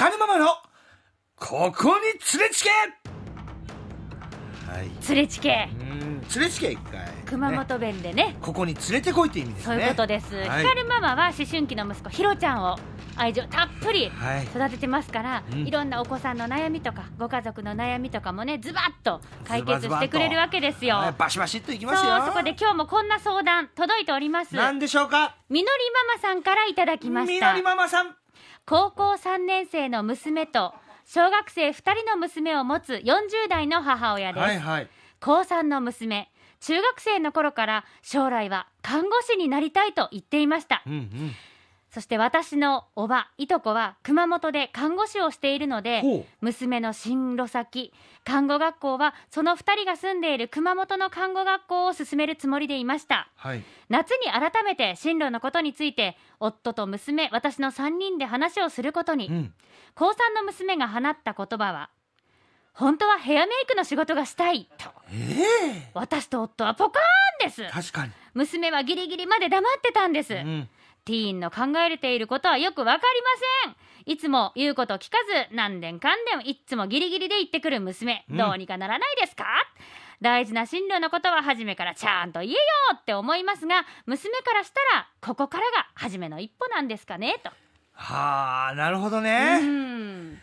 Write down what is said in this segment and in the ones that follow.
光ママのここに連れつけ。はい。連れチケうん連れつけ一回、ね、熊本弁でね。ここに連れてこいって意味ですね。そういうことです、はい。光ママは思春期の息子ひろちゃんを愛情たっぷりはい。育ててますから、うん。いろんなお子さんの悩みとかご家族の悩みとかもねズバッと解決してくれるわけですよ。はい。バシバシっといきそうますよ。そこで今日もこんな相談届いております。何でしょうか？みのりママさんからいただきました。みのりママさん高校3年生の娘と小学生2人の娘を持つ40代の母親です、はいはい。高3の娘中学生の頃から将来は看護師になりたいと言っていました。うんうんそして私のおばいとこは熊本で看護師をしているので娘の進路先看護学校はその2人が住んでいる熊本の看護学校を進めるつもりでいました。はい。夏に改めて進路のことについて夫と娘私の3人で話をすることに、うん。高3の娘が放った言葉は本当はヘアメイクの仕事がしたいと。え私と夫はポカーンです。え確かに。娘はギリギリまで黙ってたんです、うんティーンの考えていることはよくわかりません。いつも言うこと聞かず何年かんでもいっつもギリギリで言ってくる娘、うん。どうにかならないですか？大事な進路のことは初めからちゃんと言えよって思いますが娘からしたらここからが初めの一歩なんですかねと。はあなるほどうね、ん。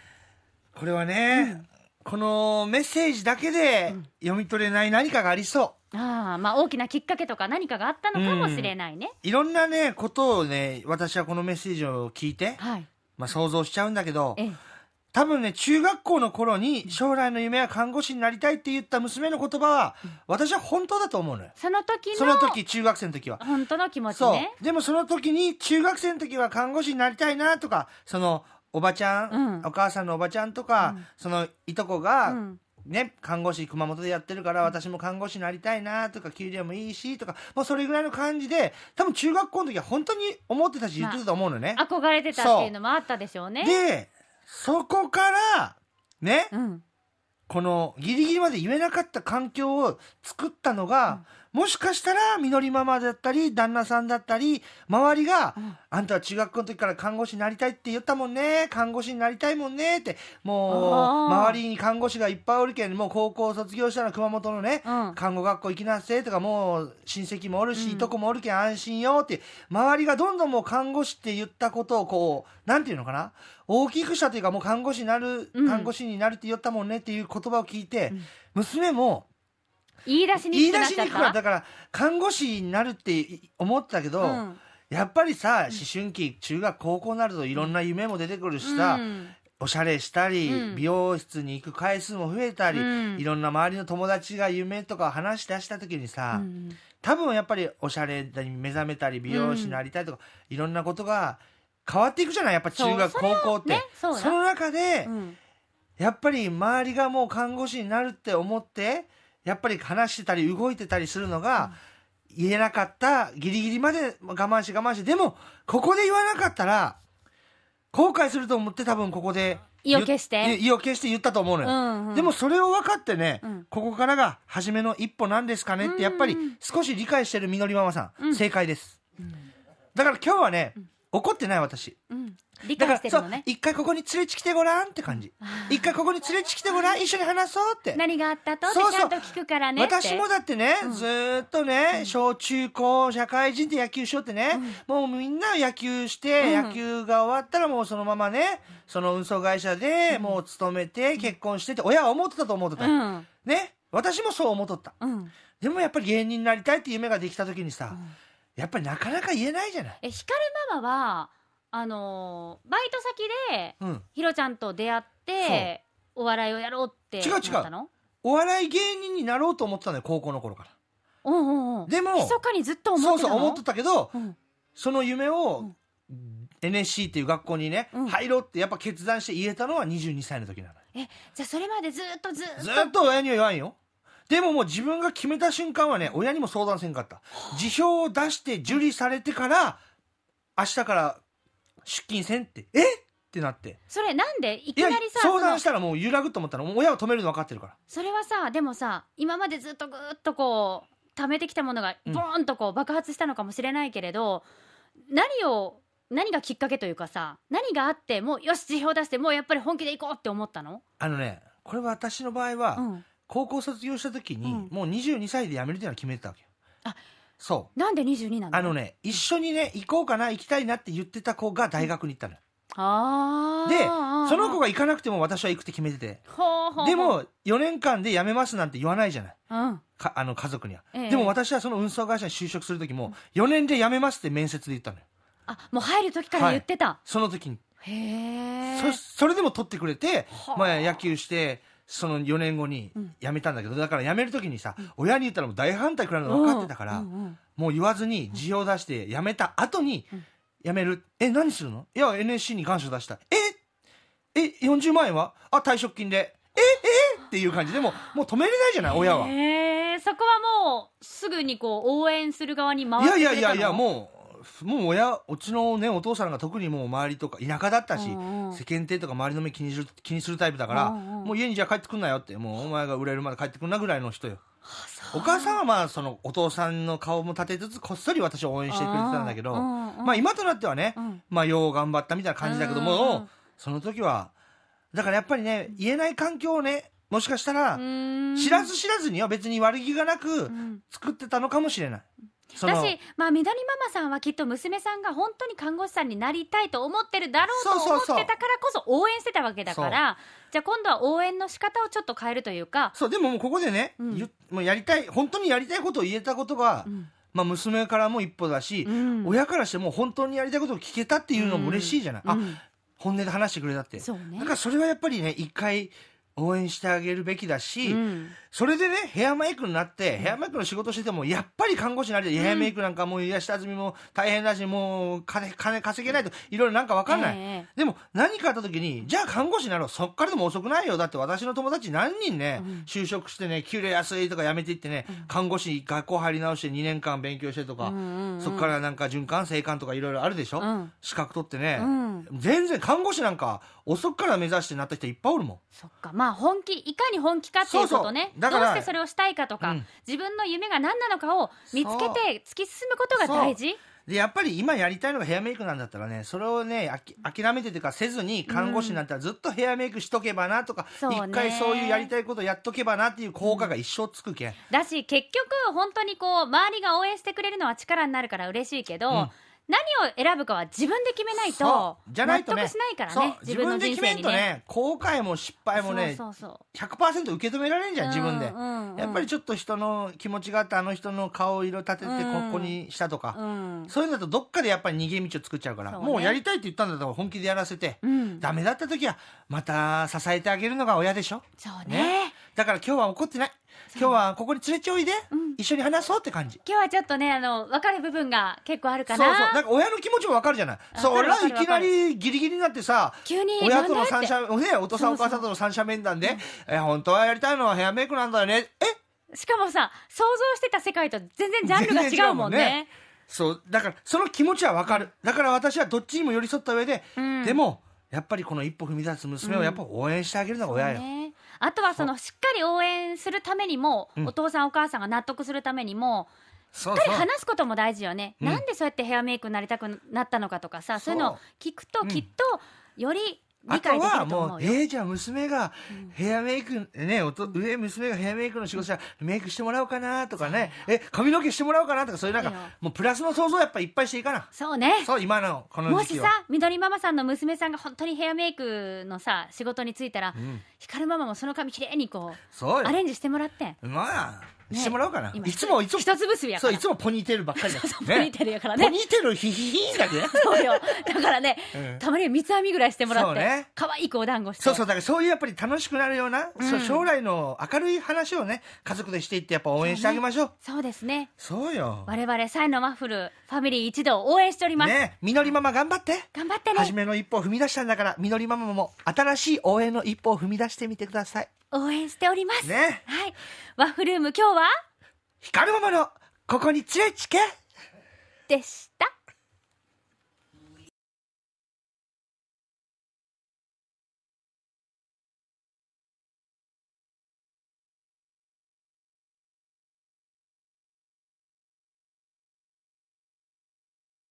これはね、このメッセージだけで読み取れない何かがありそう。ああまあ大きなきっかけとか何かがあったのかもしれないね、いろんなねことをね私はこのメッセージを聞いて、はい。まあ、想像しちゃうんだけどええ。多分ね中学校の頃に将来の夢は看護師になりたいって言った娘の言葉は私は本当だと思うのよ。その時のその時中学生の時は。本当の気持ちそう。ねでもその時に中学生の時は看護師になりたいなとかそのおばちゃん、うん。お母さんのおばちゃんとか、うん。そのいとこうが、ん。ね、看護師熊本でやってるから私も看護師になりたいなとか給料もいいしとかもうそれぐらいの感じで多分中学校の時は本当に思ってたし言ってたと思うのね、憧れてたっていうのもあったでしょうね。でそこからね、うん。このギリギリまで言えなかった環境を作ったのが、もしかしたらみのりママだったり旦那さんだったり周りが、うん。あんたは中学校の時から看護師になりたいって言ったもんね看護師になりたいもんねってもう周りに看護師がいっぱいおるけんもう高校卒業したら熊本のね、うん。看護学校行きなせとかもう親戚もおるし、うん。いとこもおるけん安心よって周りがどんどんもう看護師って言ったことをこうなんていうのかな大きくしたというかもう看護師になる、うん。看護師になるって言ったもんねっていう言葉を聞いて、うん。娘も言い出しに言い出しにくくなったたから看護師になるって思ったけど、うん。やっぱりさ思春期中学高校になるといろんな夢も出てくるしさ、うん。おしゃれしたり、うん。美容室に行く回数も増えたり、うん。いろんな周りの友達が夢とか話し出した時にさ、うん。多分やっぱりおしゃれに目覚めたり美容師になりたいとか、いろんなことが変わっていくじゃない？やっぱ中学高校って、ねそうだ。その中で、うん。やっぱり周りがもう看護師になるって思ってやっぱり話してたり動いてたりするのが、言えなかったギリギリまで我慢して我慢してでもここで言わなかったら後悔すると思って多分ここで意を決して。言意を決して言ったと思うのよ、うんうん。でもそれを分かってね、うん。ここからが初めの一歩なんですかねってやっぱりうん。うん少し理解してるみのりママさん、うん。正解です、だから今日はね、怒ってない私。うん理解してるのね。一回ここに連れてきてごらんって感じ。一回ここに連れてきてごらん一緒に話そうって。何があったと？ってそうそう。ちゃんと聞くからね私もだってね、うん。ずーっとね、小中高社会人で野球しようってね、もうみんな野球して、うん。野球が終わったらもうそのままねその運送会社でもう勤めて結婚してって親は思ってたと思ってた、うん。ね？私もそう思っとった。うん。でもやっぱり芸人になりたいって夢ができた時にさ、やっぱりなかなか言えないじゃない。え光ママはあのーバイト先でうん。ひろちゃんと出会ってお笑いをやろうって違う違う。なったの？お笑い芸人になろうと思ってたのよ高校の頃から。うんうんう。んでも密かにずっと思ってたの？そうそう思ってたけど、うん。その夢を、うん。NSC っていう学校にね、うん。入ろうってやっぱ決断して言えたのは22歳の時なのえじゃあそれまでずっとずっとずっと親には言わんよ。でももう自分が決めた瞬間はね親にも相談せんかった。辞表を出して受理されてから明日から出勤せんって。え？ってなって。それなんで？いきなりさ相談したらもう揺らぐと思ったの。もう親は止めるの分かってるから。それはさでもさ今までずっとぐーっとこう溜めてきたものがうん。ボーンとこう爆発したのかもしれないけれど、何を何がきっかけというかさ何があってもうよし辞表出してもうやっぱり本気で行こうって思ったの？あのねこれは私の場合は、うん。高校卒業した時に、うん。もう22歳で辞めるっていうのは決めてたわけよ。あそなんで22なの？うあのね一緒にね行こうかな行きたいなって言ってた子が大学に行ったのよ、あーでその子が行かなくても私は行くって決めてて。ほうほうほう。でも4年間で辞めますなんて言わないじゃない。うん。かあの家族には、ええ。でも私はその運送会社に就職する時も4年で辞めますって面接で言ったのよ。あもう入る時から言ってた、その時に。へえそそれでも取ってくれては、あ。まあ、野球してその4年後にうん。辞めたんだけど、だから辞める時にさ、親に言ったらもう大反対くらいの分かってたから、もう言わずに辞表出して辞めた後にうん。辞める、え何するの？いや NSC に願書出した。え？え40万円は？あ退職金で。え？え？っていう感じでもうもう止めれないじゃない親は、へえそこはもうすぐにこう応援する側に回いってくれたの？やいやいやいやもうもう親うちのねお父さんが特にもう周りとか田舎だったし、うんうん。世間体とか周りの目気にする気にするタイプだから、うんうん。もう家にじゃあ帰ってくんなよってもうお前が売れるまで帰ってくんなぐらいの人よ。お母さんはまあそのお父さんの顔も立てつつこっそり私を応援してくれてたんだけど、うんうん。まあ今となってはね、うん。まあよう頑張ったみたいな感じだけども、うんうんその時はだからやっぱりね言えない環境をねもしかしたら、知らず知らずには別に悪気がなくうん。作ってたのかもしれない。そのだし、まあ、緑ママさんはきっと娘さんが本当に看護師さんになりたいと思ってるだろうと思ってたからこそ応援してたわけだから。じゃあ今度は応援の仕方をちょっと変えるというか、そうでももうここでね、うん。ゆもうやりたい本当にやりたいことを言えたことが、うん。まあ、娘からも一歩だし、うん。親からしても本当にやりたいことを聞けたっていうのも嬉しいじゃない、あうん。本音で話してくれたって。そうね。だからそれはやっぱりね一回応援してあげるべきだし、うん。それでねヘアメイクになって、ヘアメイクの仕事しててもやっぱり看護師になりたい、ヘアメイクなんかもう癒下積みも大変だしもう金金稼げないといろいろなんか分かんない、ええでも何かあった時にじゃあ看護師になろう。そっからでも遅くないよ。だって私の友達何人ね、うん。就職してね給料安いとか辞めていってね、看護師学校入り直して2年間勉強してとか、うんうんうん。そこからなんか循環生還とかいろいろあるでしょ、うん。資格取ってね、うん。全然看護師なんか遅くから目指してなった人いっぱいおるもん。そっか。まあ本気いかに本気かっていうことね。どうしてそれをしたいかとか、うん。自分の夢が何なのかを見つけて突き進むことが大事。でやっぱり今やりたいのがヘアメイクなんだったらねそれをねあき諦めてというかせずに看護師になったらずっとヘアメイクしとけばなとか、そうね。一回そういうやりたいことやっとけばなっていう効果が一生つくけん、だし結局本当にこう周りが応援してくれるのは力になるから嬉しいけど、うん何を選ぶかは自分で決めないと納得しないからそうね。自分で決めんとねね。後悔も失敗もねそうそう100%受け止められんじそうゃん自分で、うんうんうん。やっぱりちょっと人の気持ちがあってあの人の顔色立ててうん。ここにしたとか、うん。そういうのだとどっかでやっぱり逃げ道を作っちゃうからそうね。もうやりたいって言ったんだったら本気でやらせて、うん。ダメだった時はまた支えてあげるのが親でしょ？そうねだから今日は怒ってない。今日はここに連れておいで、うん。一緒に話そうって感じ。今日はちょっとねあの分かる部分が結構あるかな。そうそう。なんか親の気持ちもわかるじゃない。あそりわかるゃいきなりギリギリになってさ急に親との三者ねお父さんお母さんとの三者面談でえ本当はやりたいのはヘアメイクなんだよね。え？しかもさ想像してた世界と全然ジャンルが違うもん ね。そう。だからその気持ちはわかる。だから私はどっちにも寄り添った上で、うん。でもやっぱりこの一歩踏み出す娘をやっぱ応援してあげるのが親よ、ねあとはそのしっかり応援するためにも、うん。お父さんお母さんが納得するためにもしっかり話すことも大事よね、うん。なんでそうやってヘアメイクになりたくなったのかとかさそういうのを聞くとうん。きっとよりあとはもうえー、じゃあ娘がヘアメイク、ね、おと上娘がヘアメイクの仕事したらメイクしてもらおうかなとかね、え、髪の毛してもらおうかなとか、そういうなんかもうプラスの想像やっぱいっぱいしていいかな。そうね。そう、今のこの時期は。もしさ緑ママさんの娘さんが本当にヘアメイクのさ仕事に就いたら、うん、光ママもその髪きれいにこそうよ。うアレンジしてもらって。まあ、ねしてもらおうかな。今。いつも、いつも、一つ結びやかそう、らいつもポニーテールばっかりだ。そうポニーテールやからね。ポニーテールヒヒヒだけ。そうよ。だからね、うん。たまには三つ編みぐらいしてもらって、そうね。可愛い子お団子して。そうそう、だからそういうやっぱり楽しくなるような、将来の明るい話をね、家族でしていってやっぱ応援してあげましょう。そうですね。そうよ。我々サイのワッフルファミリー一同応援しております、ね、みのりママ頑張って。頑張ってね。初めの一歩を踏み出したんだから、みのりママも新しい応援の一歩を踏み出してみてください。応援しております、ね。はい。ワッフルーム今日は？光るママの、ここに連れちけでした